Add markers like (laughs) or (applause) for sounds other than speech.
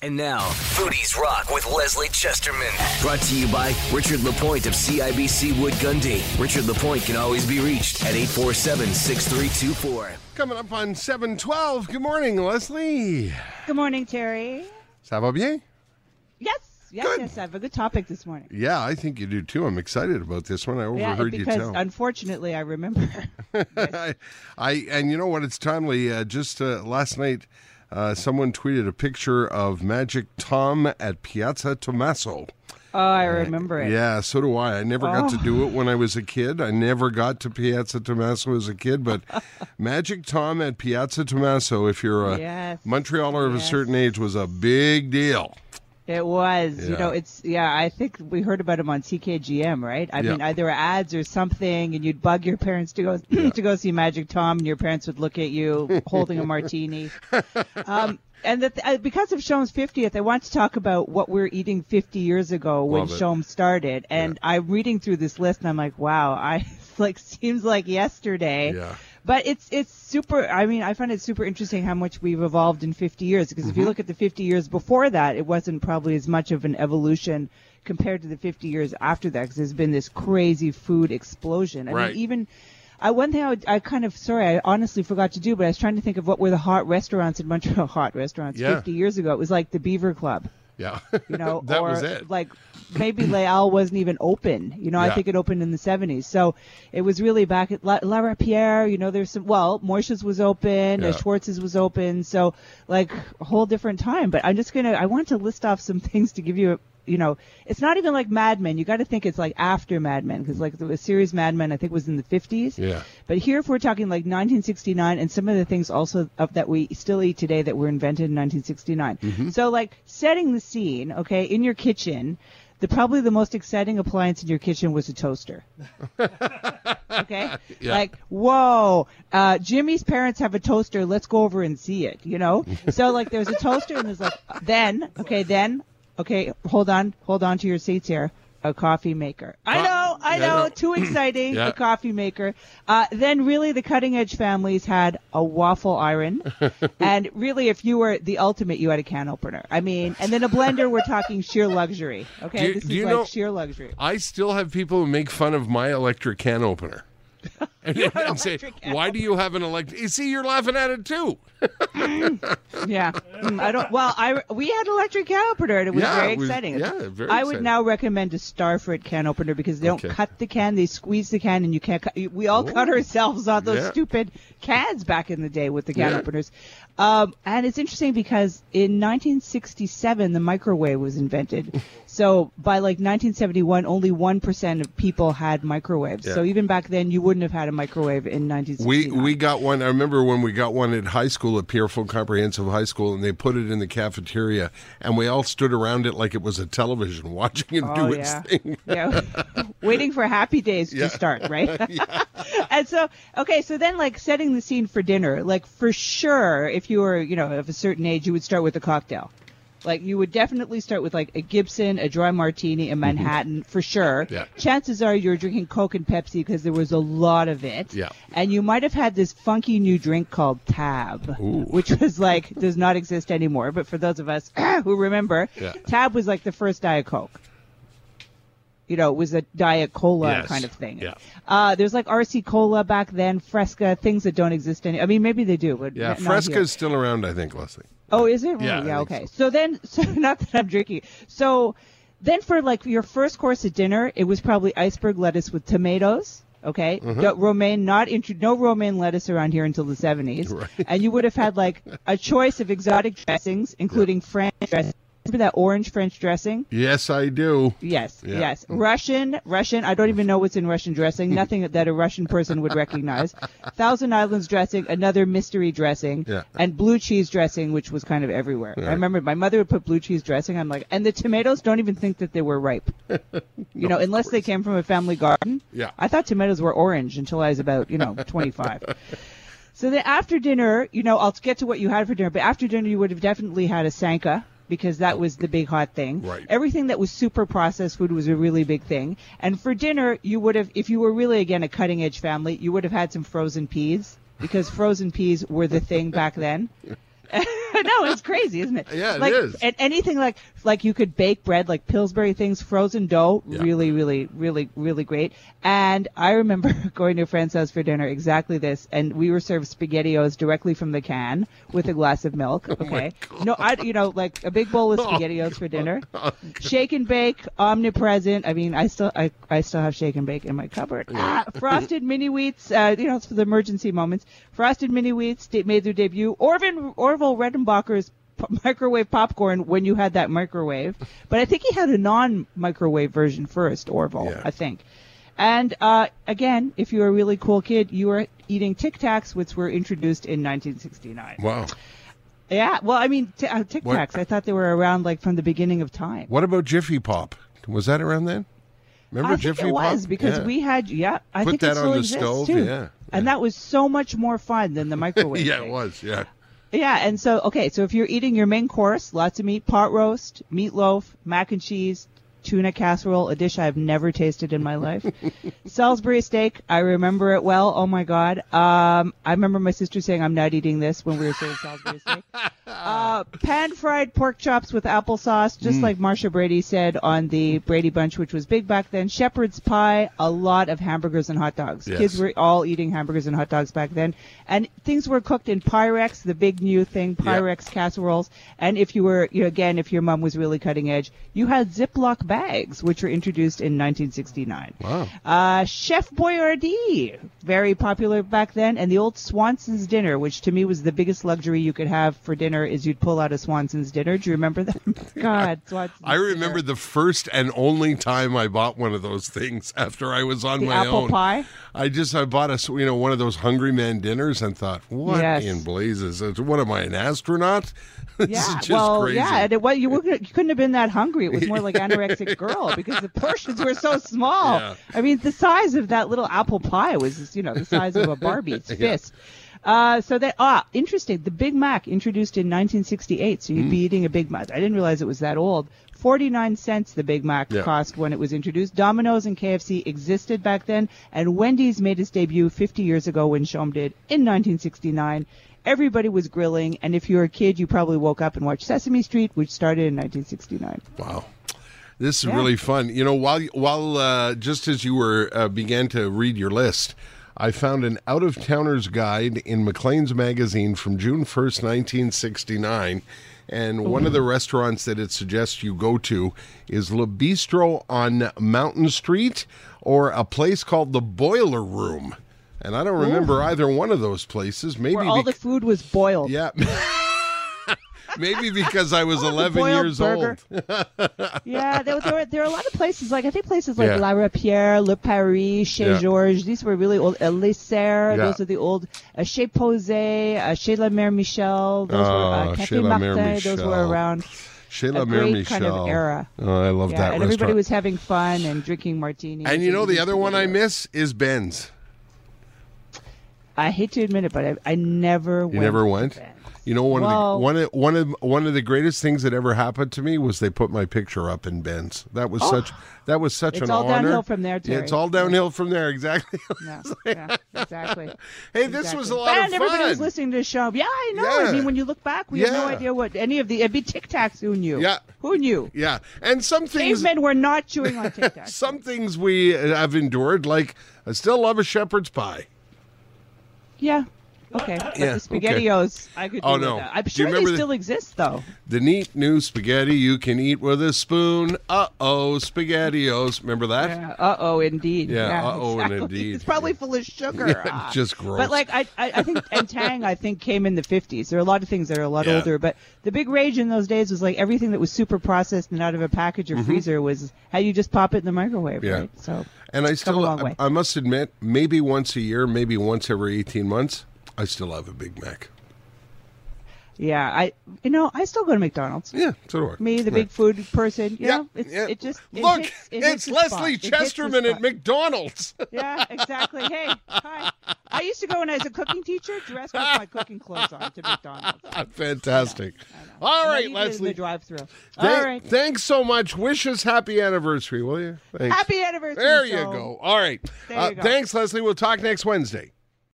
And now, Foodies Rock with Lesley Chesterman. Brought to you by Richard Lapointe of CIBC Wood Gundy. Richard Lapointe can always be reached at 847 6324. Coming up on 712. Good morning, Lesley. Good morning, Terry. Ça va bien? Yes, yes, Good. yes. I have a good topic this morning. Yeah, I think you do too. I'm excited about this one. I Yeah, overheard you because tell. unfortunately, I remember. (laughs) I, I and you know what? It's timely. Uh, just uh, last night, uh, someone tweeted a picture of Magic Tom at Piazza Tommaso. oh, I remember it. Yeah, so do I. I never got to Oh. do it when I was a kid. I never got to Piazza Tommaso as a kid, but (laughs) Magic Tom at Piazza Tommaso, if you're a Yes, Montrealer of a certain age, was a big deal. It was. You know, it's yeah. I think we heard about him on CKGM, right? I Yeah. mean, either ads or something, and you'd bug your parents to go (laughs) to go see Magic Tom, and your parents would look at you (laughs) holding a martini. (laughs) Um, and that uh, because of CHOM's 50th, I want to talk about what we are eating 50 years ago when. Shom started. And I'm reading through this list, and I'm like, wow, I like seems like yesterday. Yeah. But it's it's super. I mean, I find it super interesting how much we've evolved in 50 years. Because if Mm-hmm. you look at the 50 years before that, it wasn't probably as much of an evolution compared to the 50 years after that. Because there's been this crazy food explosion. I Right. mean, even. I, one thing I, would, I kind of sorry I honestly forgot to do, but I was trying to think of what were the hot restaurants in Montreal. (laughs) Hot restaurants Yeah. 50 years ago. It was like the Beaver Club, Yeah. you know, (laughs) that or was it. like maybe Leal wasn't even open. You know, Yeah. I think it opened in the 70s. So it was really back at La, La Rapière, you know, there's some, well, Moishes was open, Yeah. Schwartz's was open. So like a whole different time. But I'm just going to, I want to list off some (laughs) things to give you a, you know, it's not even like Mad Men. You got to think it's like after Mad Men because like the series Mad Men I think was in the 50s. Yeah. But here, if we're talking like 1969, and some of the things also of, that we still eat today that were invented in 1969. Mm-hmm. So, like setting the scene, okay, in your kitchen, the probably the most exciting appliance in your kitchen was a toaster. (laughs) okay, Yeah. like whoa, uh, Jimmy's parents have a toaster. Let's go over and see it. You know, (laughs) so like there's a toaster, and there's like then, okay, then, okay, hold on, hold on to your seats here. A coffee maker. I know, I know, too (clears throat) exciting. Yeah. A coffee maker. Uh, then really the cutting edge families had a waffle iron. (laughs) and really if you were the ultimate, you had a can opener. I mean, and then a blender, we're talking sheer luxury. Okay. Do this is like know- sheer luxury. I still have people who make fun of my electric can opener. (laughs) And, and say, why do you have an electric? You see, you're laughing at it too. Yeah. Mm, I don't, well, I, we had electric can opener and it was Yeah, very it was- exciting. yeah, very I would now recommend a Starfrit can opener because they don't cut the can, they squeeze the can and you can't cut, we all cut ourselves on those Yeah. stupid cans back in the day with the can Yeah. openers. Um, and it's interesting because in 1967 the microwave was invented. (laughs) so by like 1971 only 1% of people had microwaves. Yeah. So even back then you wouldn't have had a microwave in 1969. We we got one. I remember when we got one at high school at Pierrefonds Comprehensive High School, and they put it in the cafeteria, and we all stood around it like it was a television, (laughs) watching it Oh, do its yeah. thing. (laughs) yeah, waiting for happy days Yeah. to start, (laughs) right? and so, okay, so then like setting the scene for dinner, like for sure, if you were, you know, of a certain age, you would start with a cocktail. Like you would definitely start with like a Gibson, a dry martini, a Manhattan for sure. Mm-hmm. Yeah. Chances are you're drinking Coke and Pepsi because there was a lot of it. Yeah. And you might have had this funky new drink called Tab, Ooh. which was like does not exist anymore. But for those of us (clears throat) who remember, Yeah. Tab was like the first Diet Coke you know, it was a diet cola Yes. kind of thing. Yeah. Uh, there's like RC cola back then, Fresca, things that don't exist any. I mean, maybe they do, but Yeah, here. Fresca's still around, I think, Lesley. Oh, is it? Really? Yeah, Yeah. Okay. so. So. then, (laughs) so not that I'm drinking. So then, for like your first course at dinner, it was probably iceberg lettuce with tomatoes. Okay, Mm-hmm. No- romaine, not intro- no romaine lettuce around here until the 70s, (laughs) Right. and you would have had like a choice of exotic dressings, including French dressing. Remember that orange French dressing? Yes, I do. Yes, Yeah. yes. Russian, Russian. I don't even know what's in Russian dressing. (laughs) Nothing that a Russian person would recognize. Thousand Islands dressing, another mystery dressing, Yeah. and blue cheese dressing, which was kind of everywhere. I remember my mother would put blue cheese dressing. I'm like, and the tomatoes don't even think that they were ripe. (laughs) you know, unless they came from a family garden. Yeah. I thought tomatoes were orange until I was about, you know, (laughs) 25. So then after dinner, you know, I'll get to what you had for dinner, but after dinner you would have definitely had a Sanka because that was the big hot thing. Right. Everything that was super processed food was a really big thing. And for dinner, you would have, if you were really again a cutting edge family, you would have had some frozen peas because frozen peas were the thing back then. (laughs) Know it's crazy, isn't it? (laughs) Yeah, it like, is. And anything like like you could bake bread, like Pillsbury things, frozen dough, Yeah. really, really, really, really great. And I remember (laughs) going to a friend's house for dinner, exactly this, and we were served spaghettios directly from the can with a glass of milk. (laughs) Okay, no, I, you know, like a big bowl of spaghettios for dinner, shake and bake, omnipresent. I mean, I still, I, I still have shake and bake in my cupboard. Ah, frosted mini wheats, uh, you know, it's for the emergency moments. Frosted mini wheats de- made their debut. Orvin, Orville Redenbacher's p- (laughs) microwave popcorn when you had that microwave. But I think he had a non-microwave version first, Orville, Yeah. I think. And uh, again, if you were a really cool kid, you were eating Tic Tacs, which were introduced in 1969. Wow. Yeah, well, I mean, t- uh, Tic Tacs. I thought they were around like from the beginning of time. What about Jiffy Pop? Was that around then? Remember I think Jiffy it was because Yeah. we had, yeah, I Put think that it on still the exists stove, too. yeah, And that was so much more fun than the microwave. (laughs) yeah, thing. it was. Yeah. Yeah, and so okay, so if you're eating your main course, lots of meat, pot roast, meatloaf, mac and cheese, tuna casserole, a dish I've never tasted in my life. (laughs) Salisbury steak, I remember it well. Oh my god. Um, I remember my sister saying I'm not eating this when we were serving Salisbury steak. (laughs) Uh, pan fried pork chops with applesauce, just like Marcia Brady said on the Brady Bunch, which was big back then. Shepherd's pie, a lot of hamburgers and hot dogs. Yes. Kids were all eating hamburgers and hot dogs back then, and things were cooked in Pyrex, the big new thing, Pyrex casseroles. And if you were, you know, again, if your mom was really cutting edge, you had Ziploc bags, which were introduced in 1969. Wow. Uh, Chef Boyardee, very popular back then, and the old Swanson's dinner, which to me was the biggest luxury you could have for dinner, is you'd pull out a Swanson's dinner. Do you remember that? (laughs) God, (laughs) Swanson's I remember dinner. the first and only time I bought one of those things after I was on The my apple own. pie? I just I bought a you know one of those Hungry Man dinners and thought, what Yes. in blazes? What am I an astronaut? (laughs) this Yeah, is just well, crazy. yeah, and it, well, you, were, you couldn't have been that hungry. It was more like girl because the portions were so small. Yeah. I mean, the size of that little apple pie was, you know, the size of a Barbie's (laughs) fist. Uh, so that ah, interesting. The Big Mac introduced in 1968, so you'd Mm. be eating a Big Mac. I didn't realize it was that old. 49 cents the Big Mac Yeah. cost when it was introduced. Domino's and KFC existed back then, and Wendy's made its debut 50 years ago when CHOM did in 1969. Everybody was grilling, and if you were a kid, you probably woke up and watched Sesame Street, which started in 1969. Wow. This is Yeah. really fun. You know, while while uh, just as you were uh, began to read your list, I found an out of towners guide in Maclean's magazine from June first, nineteen sixty nine. And one of the restaurants that it suggests you go to is Le Bistro on Mountain Street or a place called the Boiler Room. And I don't remember either one of those places. Maybe Where all bec- the food was boiled. yeah. (laughs) Maybe because I was Oh, 11 years burger. old. Yeah, there, there, were, there are a lot of places, like I think places like Yeah. La Rapière, Le Paris, Chez Yeah. Georges, these were really old. Uh, Les Serres, Yeah. those are the old. Uh, Chez Pauzé, uh, Chez La Mère Michel, those were. Ah, Uh, Chez Café Martin, those Michel. were around. Chez La Mère great kind of era. Oh, I love Yeah, that and restaurant. everybody was having fun and drinking martinis. and you know the other one I miss is Ben's. I hate to admit it, but I, I never went. You never went. You know one of the one of one of one of the greatest things that ever happened to me was they put my picture up in Ben's. That was oh. such that was such Oh. It's an all downhill from there, Yeah, it's all downhill from there. Exactly. (laughs) Yeah, yeah, (laughs) exactly. hey, this was a Exactly. lot and of everybody was listening to the show. Yeah, I know. Yeah. I mean, when you look back, we have no idea what any of the. It'd be Tic Tacs. Who knew? Yeah. Who knew? Yeah, and some things Cavemen were not chewing on Tic (laughs) Tacs. some things we have endured. Like I still love a shepherd's pie. yeah. Okay. Yeah, the SpaghettiOs, I could. Oh, no. that. I'm Do you sure they the- still exist, though. The neat new spaghetti you can eat with a spoon. Uh oh, spaghettios. Remember that? Yeah. Uh oh, indeed. Yeah, uh-oh, and exactly. indeed. It's probably full of sugar. (laughs) Yeah, Ah. just gross. But like I, I, I think and (laughs) Tang, I think came in the 50s. There are a lot of things that are a lot Yeah. older, but the big rage in those days was like everything that was super processed and out of a package or freezer was how you just pop it in the microwave, Mm-hmm. Yeah. right? So And I still, I. I must admit, maybe once a year, maybe once every 18 months, I still have a Big Mac. yeah, I, you know, I still go to McDonald's. Yeah, so do I. Me, the big food person, you Yeah, know, it's, yeah. it just it Look, hits- it it's Lesley spot. It Chesterman at. McDonald's. (laughs) Yeah, exactly. Hey, hi. I used to go when I was a cooking teacher, dressed with my cooking clothes on to McDonald's. (laughs) Fantastic. All And I right, eat it in the Lesley. drive-through. All Thank- right. Thanks so much. Wish us happy anniversary, will you? Thanks. Happy anniversary. There you so- go. All right. Uh, go. Thanks, Lesley. We'll talk next Wednesday.